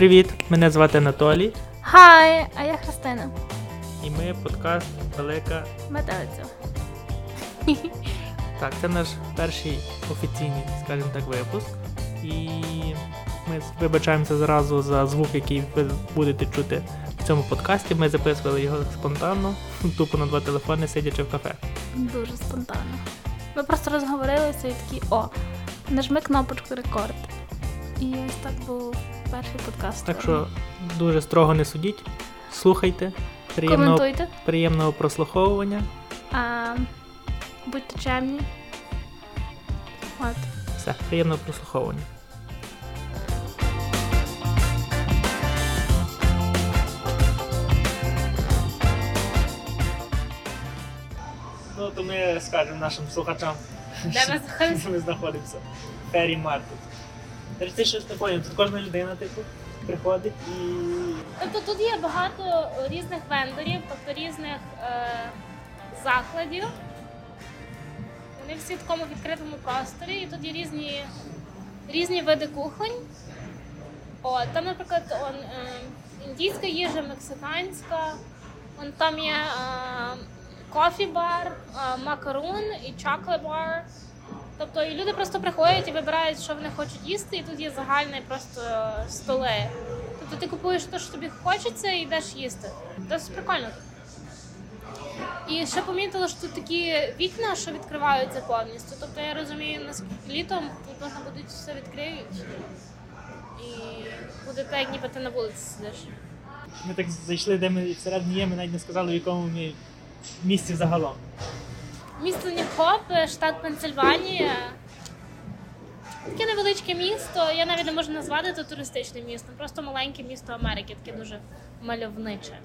Привіт! Мене звати Анатолій, Хай, а я Христина. і ми подкаст Велика. Метелиця. Так, це наш перший офіційний, скажімо так, випуск. І ми вибачаємося зразу за звук, який ви будете чути в цьому подкасті. Ми записували його спонтанно, тупо на два телефони, сидячи в кафе. Дуже спонтанно. Ми просто розговорилися і такі, о, нажми кнопочку рекорд. І ось так був перший подкаст. Так що дуже строго не судіть, слухайте, приємного, коментуйте. приємного прослуховування. А, будьте чемні. От. Все, приємного прослуховування. Ну, то ми скажемо нашим слухачам, Де ми знаходимося? Фері Маркет. Ти щось тут кожна людина, типу, приходить і. Тобто тут є багато різних вендорів, тобто різних е, закладів. Вони всі в такому відкритому просторі, і тут є різні, різні види кухонь. О, там, наприклад, он, е, індійська їжа, мексиканська, он, там є е, кофі-бар, е, макарун і чокле-бар. Тобто і люди просто приходять і вибирають, що вони хочуть їсти, і тут є загальні просто е, столи. Тобто ти купуєш те, що тобі хочеться, і йдеш їсти. Досить прикольно. І ще помітила, що тут такі вікна, що відкриваються повністю. Тобто я розумію, наскільки літом тут можна буде все відкриють. І буде так, ніби ти на вулиці сидиш. Ми так зайшли, де ми всередині є, ми навіть не сказали, в якому ми місці загалом. Місто Нью-Хоп, штат Пенсильванія. Таке невеличке місто. Я навіть не можу назвати це туристичним містом, просто маленьке місто Америки, таке дуже мальовниче.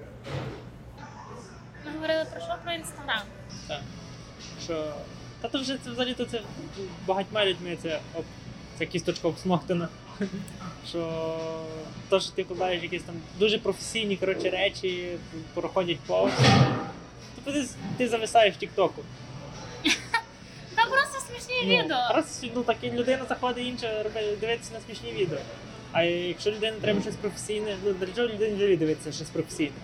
Ми говорили про що? Про інстаграм. Так. Що. Та то вже це взагалі то це багатьма людьми це оп, це кісточка обсмоктана. Що то, що ти вкладаєш якісь там дуже професійні коротше, речі, проходять повз. Тобто ти, ти зависаєш в Тіктоку. Просто смішні відео. Раз ну, так і людина заходить інша робить, дивитися на смішні відео. А якщо людина треба щось професійне, ну для чого людині взагалі дивитися щось професійне?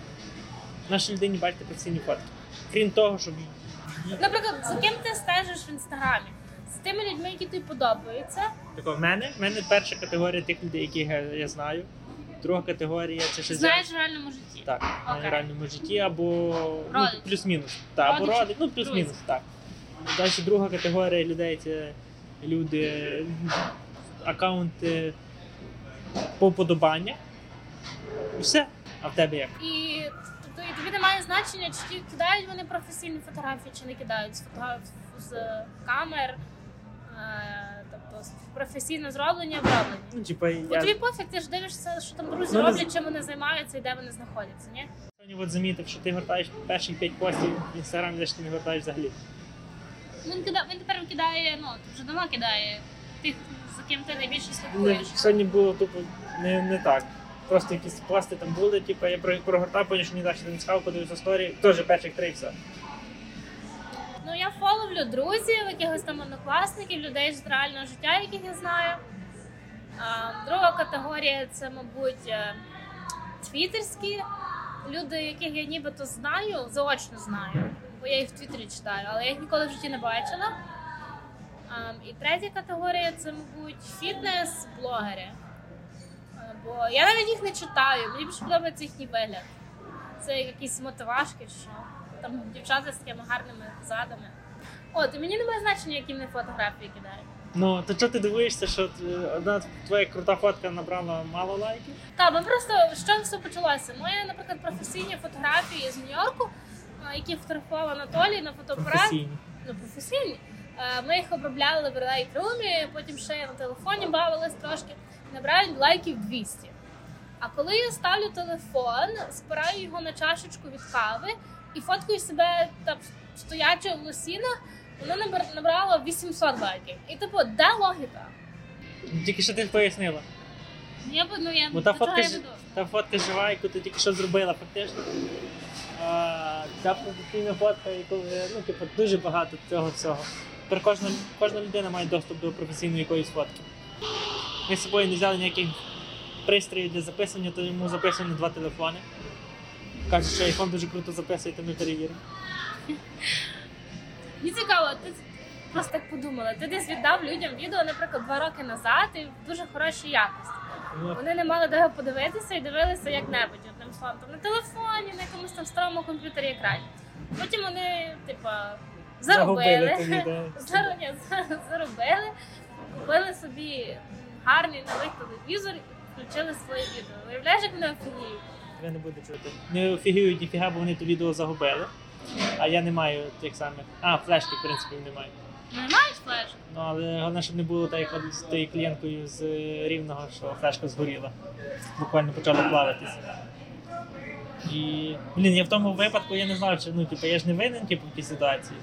Нашій людині бачити професійні фотки. Крім того, щоб Наприклад, за ким ти стежиш в інстаграмі? З тими людьми, які тобі подобаються. Тако, в мене, в мене перша категорія тих людей, яких я, я знаю. Друга категорія це ще Знаєш в реальному житті. Так, на Окей. реальному житті або ну, плюс-мінус. Так, або родич, ну плюс-мінус, так. Далі друга категорія людей це люди, аккаунти по вподобання. Все. А в тебе як? І тобто і тобі немає значення, чи ті- кидають вони професійні фотографії, чи не кидають з фото з камер. Е, тобто професійно зроблені, оброблені. Ну, типа, я тобі пофіг, ти ж дивишся, що там друзі Ну, роблять, чим вони займаються і де вони знаходяться, ні? сьогодні от замітив, що ти гортаєш перші п'ять постів в інстаграмі, де ж ти не гортаєш взагалі. Він кидає, він тепер кидає, ну вже давно кидає тих, за ким ти найбільше Не, слідкуєш. сьогодні було тупо не, не так. Просто якісь пости там були, типу, я про- прогортав, потім що мені далі не цікаво, подивився сторі, теж перших три і все. Ну я фоловлю друзів, якихось там однокласників, людей з реального життя, яких я знаю. А, друга категорія це, мабуть, е, твіттерські люди, яких я нібито знаю, заочно знаю, бо я їх в Твіттері читаю, але я їх ніколи в житті не бачила. А, і третя категорія це, мабуть, фітнес-блогери. Е, Бо я навіть їх не читаю, мені більше подобається їхній вигляд. Це якісь мотивашки, що там дівчата з такими гарними задами. От, і мені немає значення, які вони фотографії кидають. Ну, то чого ти дивуєшся, що е, одна твоя крута фотка набрала мало лайків? Та, бо просто з чого все почалося? Мої, наприклад, професійні фотографії з Нью-Йорку, які фотографував Анатолій на фотоапарат. Ну, професійні. Е, Ми їх обробляли в Lightroom, потім ще я на телефоні бавилась трошки. Набирають лайків 200. А коли я ставлю телефон, спираю його на чашечку від кави і фоткаю себе там стоячи в лосінах, воно набр- набрало 800 лайків. І типу, де логіка? Тільки що ти пояснила. Я б- ну я Бо та фотка, ж- та фотка жива, яку ти тільки що зробила, фактично. А, та професійна фотка, яку е, ну, типу, дуже багато цього всього. Тепер кожна, кожна людина має доступ до професійної якоїсь фотки. Ми з собою не взяли ніяких пристрої для записування, то йому записано два телефони. Каже, що iPhone дуже круто записує, то ми перевіримо. Мені цікаво, ти просто так подумала. Ти десь віддав людям відео, наприклад, два роки назад і в дуже хорошій якості. Вони не мали де подивитися і дивилися як-небудь одним словом. Там на телефоні, на якомусь там старому комп'ютері екрані. Потім вони, типа, Загубили заробили. це. Зар- ні, за- Заробили, купили собі гарний новий телевізор і включили своє відео. Виявляєш, як вони офігіють? Ви не буде чути. Не офігіють ніфіга, бо вони то відео загубили. А я не маю тих самих. А, флешки, в принципі, не маю. Не мають флешку? Ну, але головне, щоб не було так, як от з тією клієнткою з е, рівного, що флешка згоріла. Буквально почала плавитися. І. Блін, я в тому випадку я не знав, чи ну, типу, я ж не винен типу, в тій ситуації.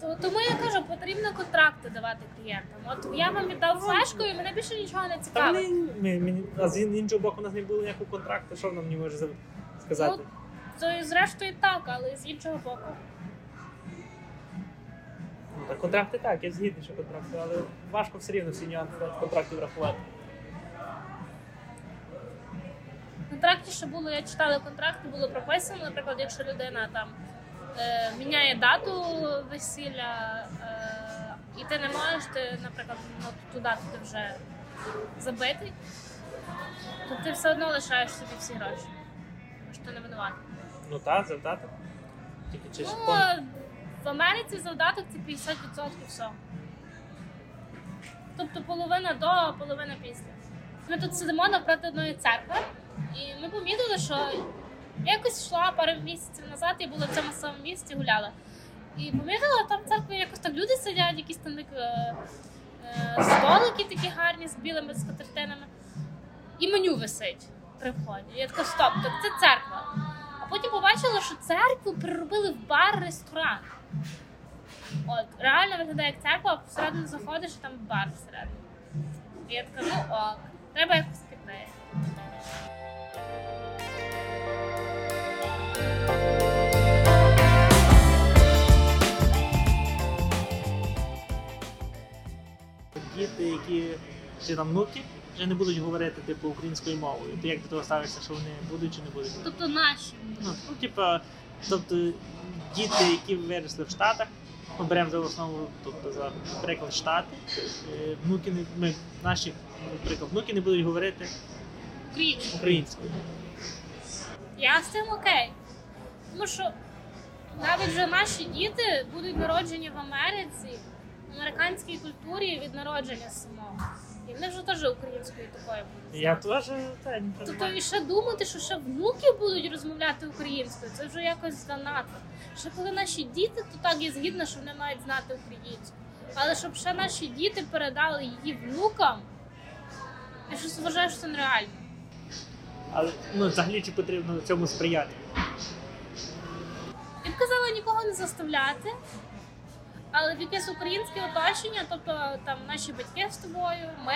То- Тому я кажу, потрібно контракти давати клієнтам. От я вам віддав флешку, і мене більше нічого не Та цікавить. вони, ми, а з іншого боку, у нас не було ніякого контракту, що вона мені може за- сказати? То і зрештою так, але з іншого боку. Ну, контракти так, я згідний, що контракти, але важко все рівно всі нюанси в контракті врахувати. Контракті, що було, я читала контракти, було прописано, наприклад, якщо людина там е, міняє дату весілля, е, і ти не можеш, ти, наприклад, ну, ту дату ти вже забитий, то ти все одно лишаєш собі всі гроші. Тому що ти не винуватий. Ну так, завдаток. Тільки чи ж Ну, в Америці завдаток це 50% все. Тобто половина до, половина після. Ми тут сидимо навпроти одної церкви, і ми помітили, що я якось йшла пару місяців назад і була в цьому самому місці, гуляла. І помітила, там в церкві якось так люди сидять, якісь там так, е, е, столики такі гарні з білими скатертинами. І меню висить при вході. Я така, стоп, так це церква. А потім побачила, що церкву переробили в бар-ресторан. От, реально виглядає як церква, а всередину заходиш і там бар всередині. І я така, ну ок, треба якось піти. діти, які чи там внуки, вже не будуть говорити типу українською мовою. Ти як до того ставишся, що вони будуть чи не будуть? Тобто наші. Ну, ну типа, тобто діти, які виросли в Штатах, ми беремо за основу, тобто за приклад Штати, е, внуки не ми, наші, наприклад, внуки не будуть говорити українською. Я з цим окей. Тому що навіть вже наші діти будуть народжені в Америці, в американській культурі від народження самого. І вони вже теж українською такою будуть. Я теж та, не Тобто і ще думати, що ще внуки будуть розмовляти українською, це вже якось занадто. Ще коли наші діти, то так я згідна, що вони мають знати українську. Але щоб ще наші діти передали її внукам, я щось вважаю, що це нереально. Але ну, взагалі чи потрібно цьому сприяти? Я б казала нікого не заставляти, але в якесь українське оточення, тобто там наші батьки з тобою, ми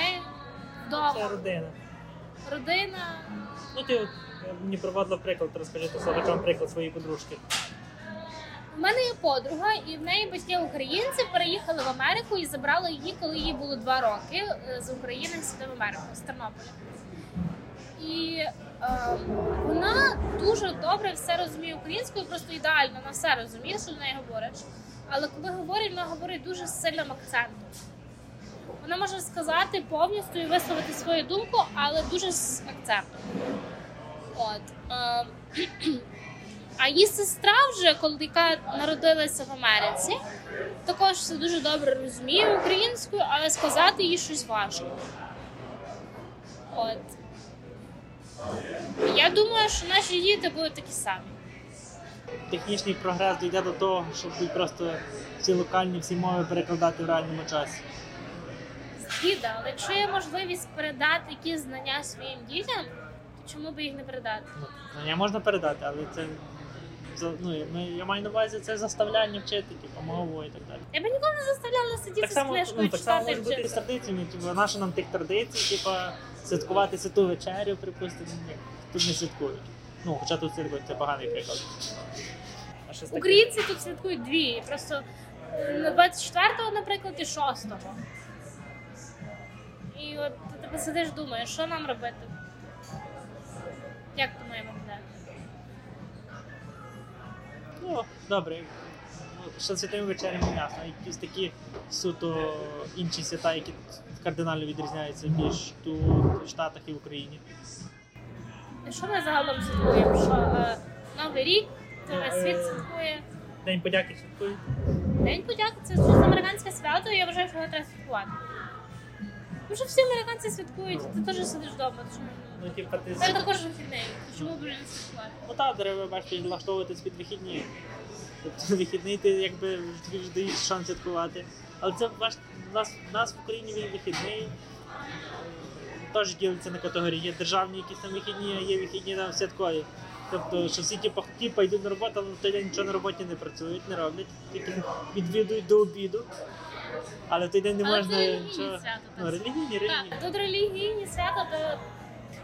вдома. Це родина. родина. Ну ти от е, мені проводила приклад, розкажи слухачам приклад своєї подружки. У мене є подруга, і в неї батьки українці переїхали в Америку і забрали її, коли їй було два роки е, з України сюди в Америку, з Тернополя. І е, вона дуже добре все розуміє українською, просто ідеально на все розуміє, що до неї говориш. Але коли говорить, вона говорить дуже з сильним акцентом. Вона може сказати повністю і висловити свою думку, але дуже з акцентом. От. Е, а її сестра вже, коли яка народилася в Америці, також все дуже добре розуміє українською, але сказати їй щось важко. От. Я думаю, що наші діти будуть такі самі. Технічний прогрес дійде до того, що будуть просто всі локальні всі мови перекладати в реальному часі. Згіда, але якщо є можливість передати якісь знання своїм дітям, то чому би їх не передати? Ну, знання можна передати, але це ну, я маю на увазі це заставляння вчити, типу, мову і так далі. Я би ніколи не заставляла сидіти Так з само, книжкою ну, так само читати може бути з традиціями, типу, наша нам тих традицій, типу, святкувати святу вечерю, припустимо, тут не святкують. Ну, хоча тут святкують, це поганий приклад. А щось таке. Українці тут святкують дві. Просто е, 24-го, наприклад, і 6-го. І от ти тебе сидиш, думаєш, що нам робити? Як має виглядати? Ну, добре. Ну, Що святими вечерями ясно. Якісь такі суто інші свята, які кардинально відрізняються між тут, в Штатах і в Україні. І Що ми загалом святкуємо? Що е, Новий рік, весь світ Е. святкує. День подяки святкують. День подяки це щось американське свято, і я вважаю, що його треба святкувати. Тому що всі американці святкують, ти теж сидиш вдома. Чому? Ну, типа, ти Це також вихідний. Чому б не святкувати? Ну так, треба бачити, влаштовуватись під вихідні. Тобто вихідний ти якби ж даєш шанс святкувати. Але це бач, у нас, у нас в Україні він вихідний. Теж ділиться на категорії. Є державні якісь там вихідні, а є вихідні там святкові. Тобто, що всі типу, типу йдуть на роботу, але в той день нічого на роботі не працюють, не роблять, тільки відвідують до обіду. Але в той день не Але можна релігійні нічого. свята, Ну, релігійні, релігійні. Так, тут релігійні свята,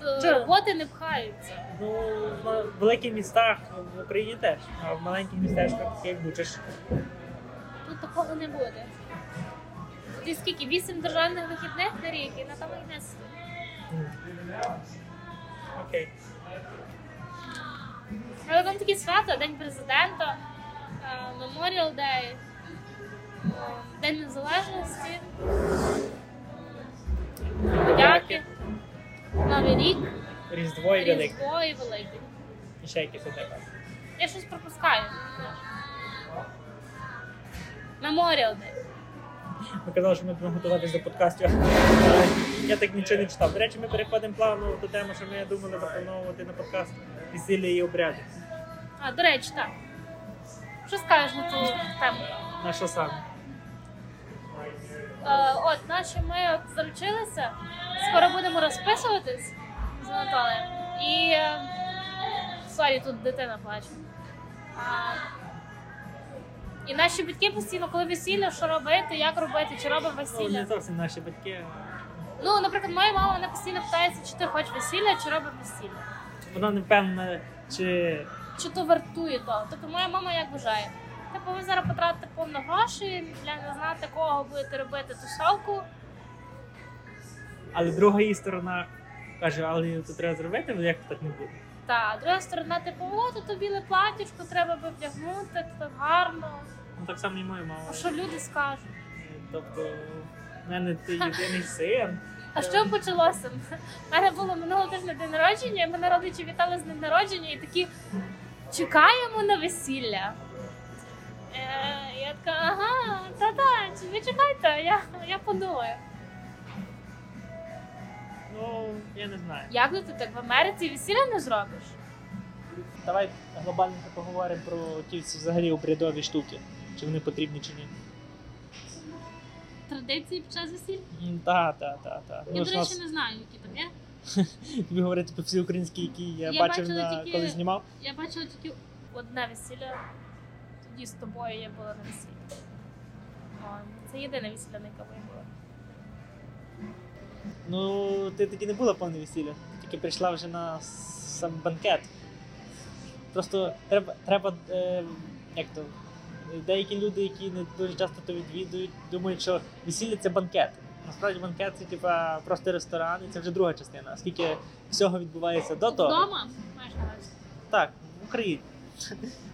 то, Чого? роботи не пхаються. Ну, в великих містах в Україні теж, а в маленьких містечках, як бучиш. Тут такого не буде. І скільки? Вісім державних вихідних на рік, і на тому і не Окей. Але там такі свята, День президента, Day, е, День Незалежності, подяки, Новий рік, Різдво і Велик. Різдво і Великий. І ще якісь у тебе. Я щось пропускаю. Memorial Day. Ми казали, що ми будемо готуватися до подкастів. Я так нічого не читав. До речі, ми переходимо плавно до теми, що ми думали заплановувати на подкаст весілля і обряди. А, до речі, так. Що скажеш на цю тему? На що саме? Е, от, наші ми от заручилися, скоро будемо розписуватись з Анатолієм. І. е, Sorry, тут дитина плаче. А, і наші батьки постійно, коли весілля, що робити, як робити, чи робимо Ну, весілля. не зовсім наші батьки. Ну, наприклад, моя мама вона постійно питається, чи ти хочеш весілля, чи робимо весілля. Вона не впевнена, чи Чи то вартує то. Тобто моя мама як вважає. Типу, ви зараз потратите повно грошей для не знати кого будете робити тусовку. але друга її сторона каже, але це треба зробити, бо як так не буде. Та друга сторона, типу, о, то біле платічко треба би вдягнути, то так гарно. Ну так само і моя мама. А що люди скажуть? Тобто, в мене ти єдиний син. А що почалося? У мене було минулого тижня день народження, і мене родичі вітали з днем народження і такі чекаємо на весілля. Е, я така, ага, та-та, ви чекайте, я, я подумаю. Ну, я не знаю. Як ти так в Америці весілля не зробиш? Давай глобально поговоримо про ті взагалі обрядові штуки. Чи вони потрібні чи ні. Традиції під час весілля? Так, так, так, так. Я, до речі, не знаю, які там є. тобі говорити про всі українські, які я, Я бачив на тільки- коли знімав. Я бачила тільки одне весілля. Тоді з тобою я була на весіллі. Це єдине весілля, на якому я була. Ну, ти тоді не була повне весілля, тільки прийшла вже на сам банкет. Просто треба, треба е, як то, деякі люди, які не дуже часто то відвідують, думають, що весілля це банкет. Насправді банкет це типа просто ресторан, і це вже друга частина. Оскільки всього відбувається до того. Вдома? Маєш на увазі? Так, в Україні.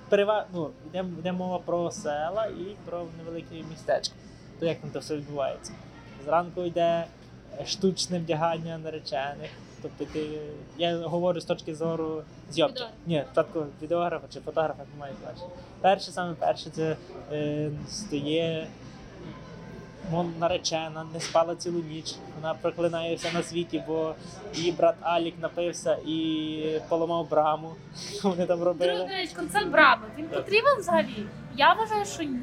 Перева... Ну, йде, йде мова про села і про невеликі містечка. То як там це все відбувається? Зранку йде штучне вдягання наречених. Тобто ти, я говорю з точки зору зйомки. Ні, спочатку відеографа чи фотографа, як має значення. Перше, саме перше, це е, стає наречена, не спала цілу ніч. Вона проклинає все на світі, бо її брат Алік напився і поламав браму. Вони там робили. Друг речі, концерт Браво, він потрібен взагалі? Я вважаю, що ні.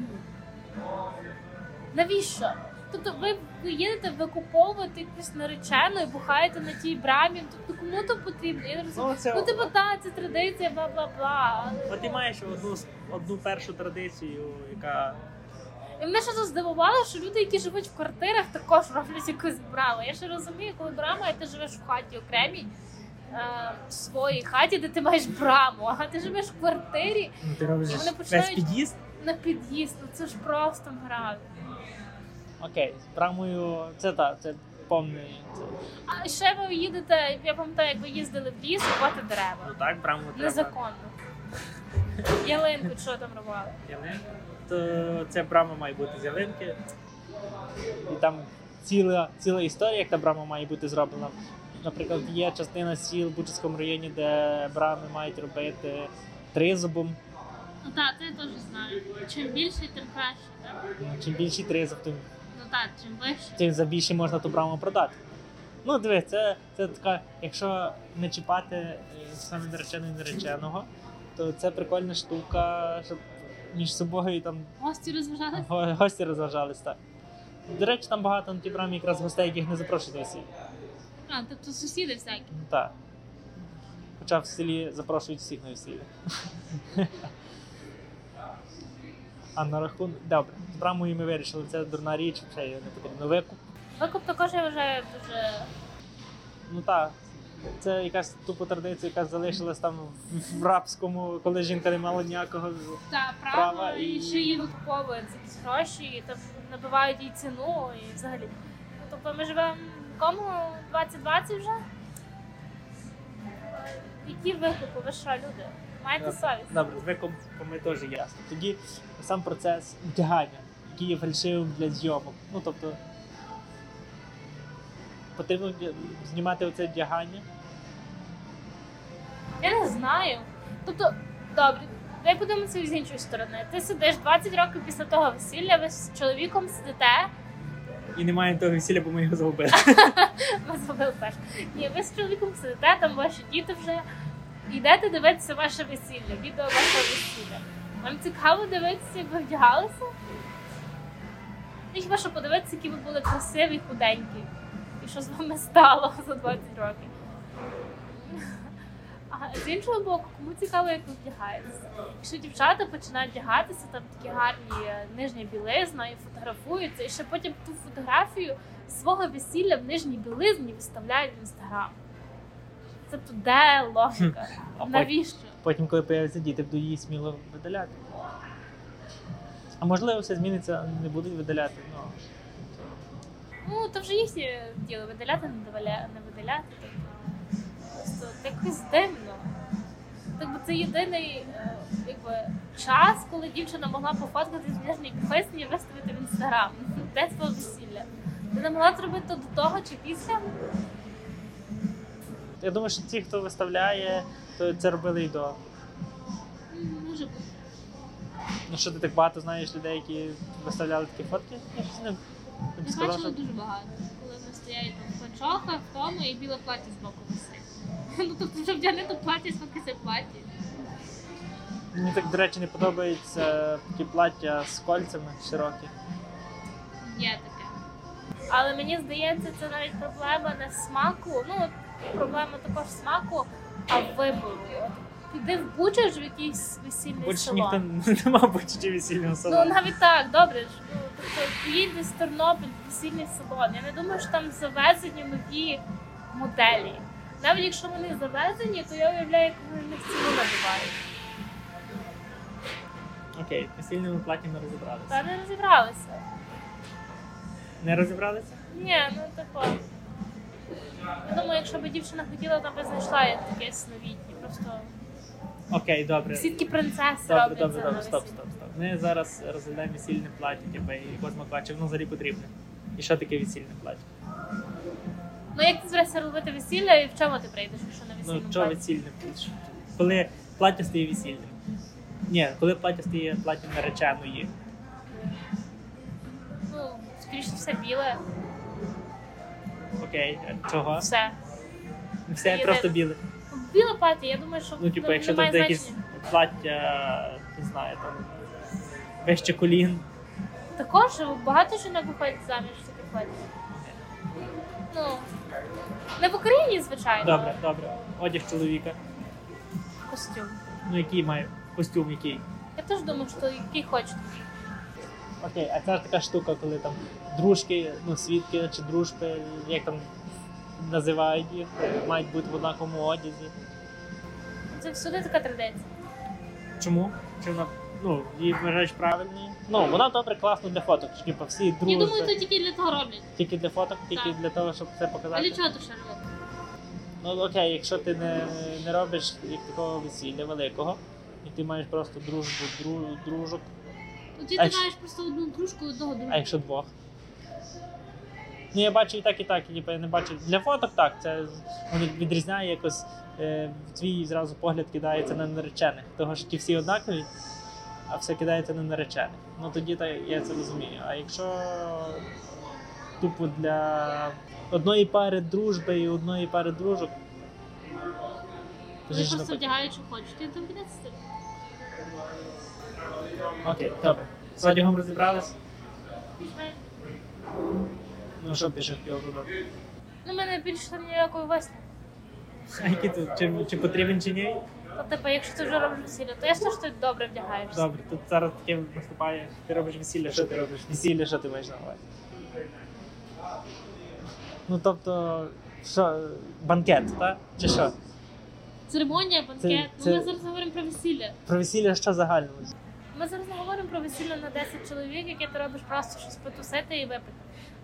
Навіщо? Тобто ви, ви їдете викуповувати якусь наречену і бухаєте на тій брамі. Тобто кому то потрібно? Я не розумію. Ну, це- Ну, типу, так, це традиція, бла бла бла. От ти маєш одну, одну першу традицію, яка. І мене ще здивувало, що люди, які живуть в квартирах, також роблять якусь браму. Я ще розумію, коли брама, і ти живеш в хаті окремій. е, В своїй хаті, де ти маєш браму, а ти живеш в квартирі Ну, ти І вони починають- під'їзд. на під'їзд. Ну це ж просто гра. Окей, з брамою це так, це повний. Це. А ще ви їдете, я пам'ятаю, як ви їздили в ліс рубати дерева. Ну так, браму треба. Незаконно. Ялинку що там рубали? ялинку, то ця брама має бути з ялинки. І там ціла, ціла історія, як та брама має бути зроблена. Наприклад, є частина сіл в Бучицькому районі, де брами мають робити тризубом. Ну так, це я теж знаю. Чим більше, тим краще, так? Чим більший тризуб, тим, так, чим вище. тим за більше можна ту браму продати. Ну, дивись, це, це така, якщо не чіпати е, саме нареченого і нареченого, то це прикольна штука, щоб між собою там Гості розважалися? Го- Гості розважались так. До речі, там багато на тій брамі якраз гостей, яких не запрошують на весілля. А, тобто сусіди всякі. Так. Хоча в селі запрошують всіх на весілля. А на рахунок. Добре, з брамою ми вирішили, це дурна річ, ще її не потрібно. Викуп. Викуп також я вважаю дуже. Ну так. Це якась тупо традиція, яка залишилась там в- рабському, коли жінка не мала ніякого. Та Права право, і ще її викуповують за якісь гроші, і там набивають їй ціну і взагалі. Ну, тобто ми живемо в кому 2020 вже? Які викупи? Ви що, люди? Маєте совість? Добре, з викупами теж ясно. Тоді сам процес вдягання, який є фальшивим для зйомок. Ну тобто потрібно знімати оце вдягання. Я не знаю. Тобто, добре, давай подивимося з іншої сторони. Ти сидиш 20 років після того весілля, ви з чоловіком сидите, І немає того весілля, бо ми його загубили. ви зробили перше. Ні, ви з чоловіком сидите, там ваші діти вже. Йдете дивитися ваше весілля, відео вашого весілля. Вам цікаво дивитися, як ви вдягалися? І хіба що подивитися, які ви були красиві, худенькі. І що з вами стало за 20 років. А з іншого боку, кому цікаво, як ви вдягаєтеся. Якщо дівчата починають вдягатися, там такі гарні е, нижня білизна і фотографуються, і ще потім ту фотографію свого весілля в нижній білизні виставляють в інстаграм. Тобто де логіка? А Навіщо? потім, коли появляться діти, буду її сміло видаляти. А можливо, все зміниться, не будуть видаляти. Ну, Ну, то вже їхнє діло, видаляти, не видаляти, не видаляти. Тобто, просто якось дивно. Би це єдиний е, якби, час, коли дівчина могла пофоткати з нижньої пісні і виставити в інстаграм. Де своє весілля? Ти не могла зробити то до того чи після? Я думаю, що ті, хто виставляє, то це робили і до. Може бути. Ну що ти так багато знаєш людей, які виставляли такі фотки? Я щось не, не Я сказав, бачила що... дуже багато, коли ми стоять там в панчохах, в тому і біле плаття з боку висить. Ну тобто, щоб вдягнути плаття, сфоткатися в платі. Мені так, до речі, не подобаються такі плаття з кольцями широкі. Є таке. Але мені здається, це навіть проблема не смаку. Ну, от проблема також смаку, а вибору. Піди в Бучач в якийсь весільний Більше салон. ніхто не мав бути весільного Ну навіть так, добре ж. Ну, тобто поїдь десь в Тернопіль в весільний салон. Я не думаю, що там завезені нові моделі. Навіть якщо вони завезені, то я уявляю, як вони не в ціну набивають. Окей, весільному платі не розібралися. Та не розібралися. Не розібралися? Ні, ну типу. Я думаю, якщо б дівчина хотіла, то би знайшла якесь новітнє. Просто Окей, добре. всі такі принцеси Добре, роблять добре, це добре, стоп, весіллі. стоп, стоп. Ми зараз розглядаємо весільне плаття, типу, і Козма бачив, воно взагалі потрібне. І що таке весільне плаття? Ну як ти збираєшся робити весілля і в чому ти прийдеш, якщо на Ну, весільному що платі? весільне плаття? Коли плаття стає весільним. Ні, коли плаття стає платтям нареченої. Ну, скоріше все біле, Окей, а чого? все. Все Єдине. просто біле. Біле плаття, я думаю, що Ну, типу, ну, якщо немає там якісь значення. плаття, не знаю, там вище колін. Також багато жінок виходять заміж в плаття. Ну, не в Україні, звичайно. Добре, добре. Одяг чоловіка. Костюм. Ну який має костюм, який. Я теж думаю, що який хочете. Окей, а це ж така штука, коли там дружки, ну свідки чи дружби, як там називають їх, мають бути в однаковому одязі. Це всюди така традиція. Чому? Чи вона ну, її вважаєш правильною. Ну, вона добре, класно для фоток. Типу всі Я думаю, то тільки для того роблять. Тільки для фоток, тільки Так. для того, щоб це А показати. для чого то ще робити? Ну окей, якщо ти не, не робиш як такого весілля великого, і ти маєш просто дружбу, дру, дружок, А ти якщо- маєш просто одну дружку і одного а якщо двох. Ну, я бачу і так, і так, і типу, я не бачу. Для фоток так, це воно відрізняє якось е, твій зразу погляд кидається на наречених. Того що ті всі однакові, а все кидається на наречених. Ну тоді так, я це розумію. А якщо тупо для одної пари дружби і одної пари дружок. Вони просто вдягають, що хочуть. І там піде стиль. Окей, добре. З одягом розібрались? Ну що пише хотів додати? Ну, в мене більше ніякої весни. А які тут? Чи, чи потрібен чи ні? То типу, якщо ти вже робиш весілля, то ясно, що ти добре вдягаєшся. Добре, тут зараз таке наступає. Ти робиш весілля, що ти робиш? Весілля, що ти маєш на увазі? Ну тобто, що, банкет, так? Чи що? Церемонія, банкет. Це- Ну, це- ми зараз говоримо про весілля. Про весілля що загально? Ми зараз не говоримо про весілля на 10 чоловік, яке ти робиш просто щось потусити і випити.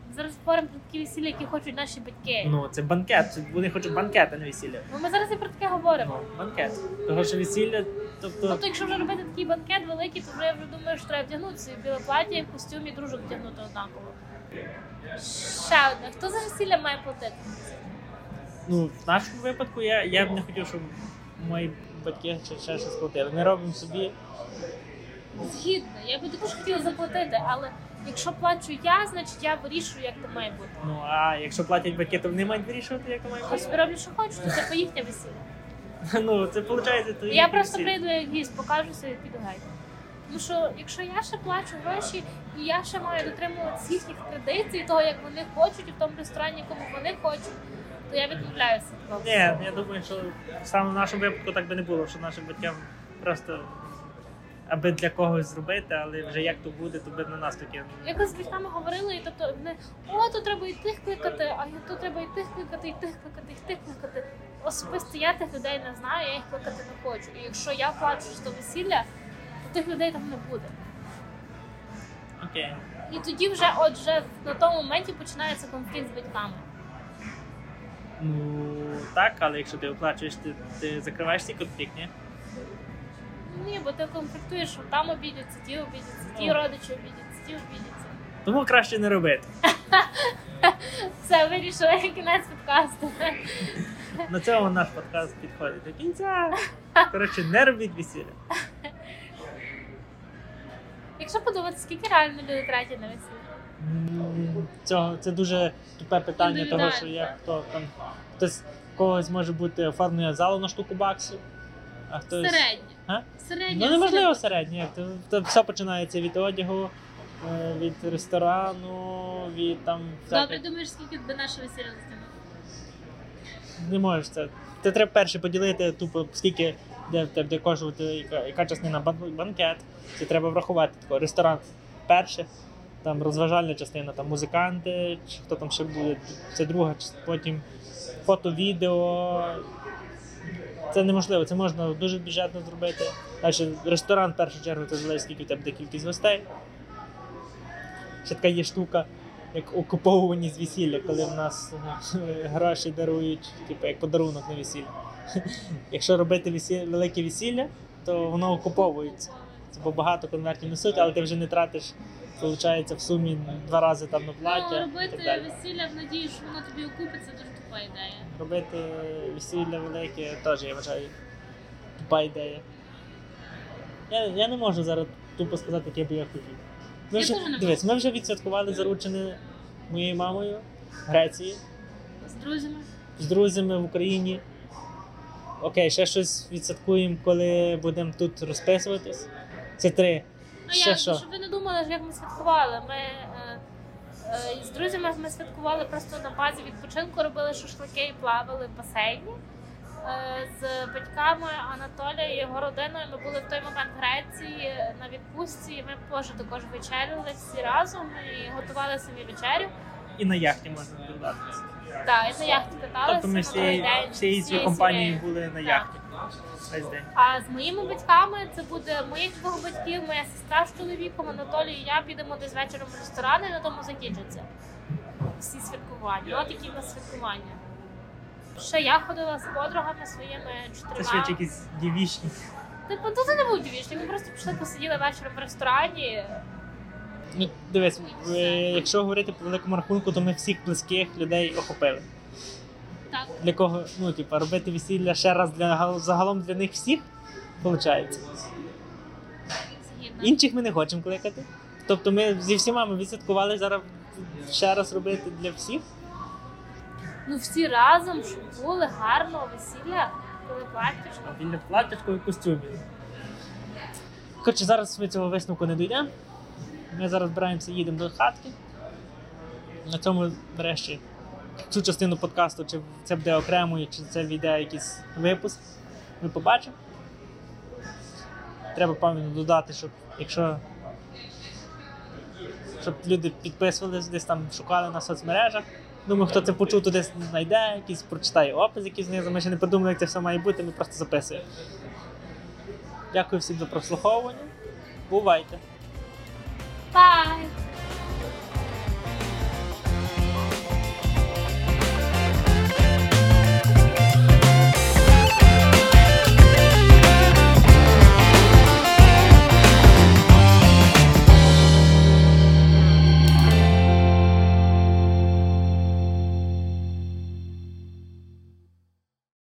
Ми зараз говоримо про такі весілля, які хочуть наші батьки. Ну, це банкет. Це вони хочуть банкет, а не весілля. Ну, ми зараз і про таке говоримо. Ну, банкет. Того, що весілля, тобто. Тобто, якщо вже робити такий банкет великий, то вже я вже думаю, що треба вдягнутися і біле плаття, і в костюмі дружок вдягнути однаково. Ще одне. Хто за весілля має платити? Ну, в нашому випадку я, я б не хотів, щоб мої батьки ще, ще щось платили. Ми робимо собі. Згідно. Я би також хотіла заплатити, але якщо плачу я, значить я вирішую, як це має бути. Ну, а якщо платять батьки, то вони мають вирішувати, як має Хай бути. собі роблять, що хочуть, то це поїхня весілля. Ну, це виходить, то Я просто прийду як гість, покажуся і піду геть. Тому що якщо я ще плачу гроші, і я ще маю дотримуватися їхніх традицій, того, як вони хочуть, і в тому ресторані, якому вони хочуть, то я відмовляюся. від того. Ні, я думаю, що саме в нашому випадку так би не було, що нашим батькам просто аби для когось зробити, але вже як то буде, то би на нас таке. Якось з батьками говорили, і тобто вони о, то треба і тих кликати, а я то треба і тих кликати, і тих кликати, і тих кликати. Особисто я тих людей не знаю, я їх кликати не хочу. І якщо я плачу що весілля, то тих людей там не буде. Окей. І тоді вже, отже, на тому моменті починається конфлікт з батьками. Ну так, але якщо ти оплачуєш, ти, ти закриваєш цей конфлікт, ні? Бо ти конфліктуєш, що там обідяться, ті обідяться, ті Ну. родичі обідяться, ті обідяться. Тому краще не робити. Все, вирішила кінець підкасту. На цьому наш подкаст підходить до кінця. Коротше, не робіть весілля. Якщо подумати, скільки реально люди тратять на весілля? Цього це дуже тупе питання, того що як хто там хтось когось може бути оформлення залу на штуку баксів, а хтось. Середнє. А? Середнє. Ну неможливо як То, все починається від одягу, е, від ресторану, від там Добре, всяких. думаєш, скільки би наше весілля? Не можеш це. Це треба перше поділити тупо, скільки де де коштувати, яка, яка частина банкет. Це треба врахувати. Тако, ресторан перше, там розважальна частина, там музиканти, чи хто там ще буде, це друга, потім фото, відео. Це неможливо, це можна дуже бюджетно зробити. Далі ресторан в першу чергу це залежить, скільки в тебе буде кількість гостей. Ще така є штука, як окуповуваність весілля, коли в нас е, гроші дарують, типу, як подарунок на весілля. Якщо робити весілля, велике весілля, то воно окуповується. Це бо багато конвертів несуть, але ти вже не тратиш, виходить, в сумі два рази там на плаття. Ну, і робити так далі. весілля в надії, що воно тобі окупиться, дуже тупа ідея. Робити весілля велике теж, я вважаю, тупа ідея. Я, я не можу зараз тупо сказати, яке би я хотів. Ми Я вже, теж не дивись, ми вже відсвяткували заручини моєю мамою в Греції. З друзями. з друзями в Україні. Окей, ще щось відсвяткуємо, коли будемо тут розписуватись. Це три. Ну Ще як, що? щоб ви не думали, як ми святкували. Ми з друзями ми святкували просто на базі відпочинку, робили шашлики і плавали в басейні. Е, з батьками Анатолія і його родиною ми були в той момент в Греції на відпустці. і Ми теж також вечеряли всі разом і готували самі вечерю. І на яхті можна додатися. Так, і на яхті каталися. Тобто ми всією день, цією компанією були на яхті. А з моїми батьками це буде моїх двох батьків, моя сестра з чоловіком, Анатолій і я підемо десь вечором в ресторан і на тому закінчиться. Всі святкування. От які в нас святкування. Ще я ходила з подругами своїми Це чотирма. швидше якісь дівічні. Типу, тут це не був дівічний, ми просто пішли посиділи вечором в ресторані. Ну, дивись, якщо говорити по великому рахунку, то ми всіх близьких людей охопили. Так. Для кого, ну, типу, робити весілля ще раз для загалом для них всіх, виходить. Згідно. Інших ми не хочемо кликати. Тобто ми зі всіма ми відсвяткували зараз ще раз робити для всіх. Ну всі разом, щоб були гарно весілля, коли платтячко. Біля платячку і костюмів. Коротше, зараз ми цього висновку не дійдемо. Ми зараз збираємося, їдемо до хатки. На цьому, нарешті, цю частину подкасту, чи це буде окремою, чи це війде якийсь випуск, ми побачимо. Треба пам'ятно додати, щоб якщо щоб люди підписувались, десь там шукали на соцмережах. Думаю, хто це почув, то десь знайде, якийсь прочитає опис, який знизу. Ми ще не придумали, як це все має бути, ми просто записуємо. Дякую всім за прослуховування. Бувайте! Бай!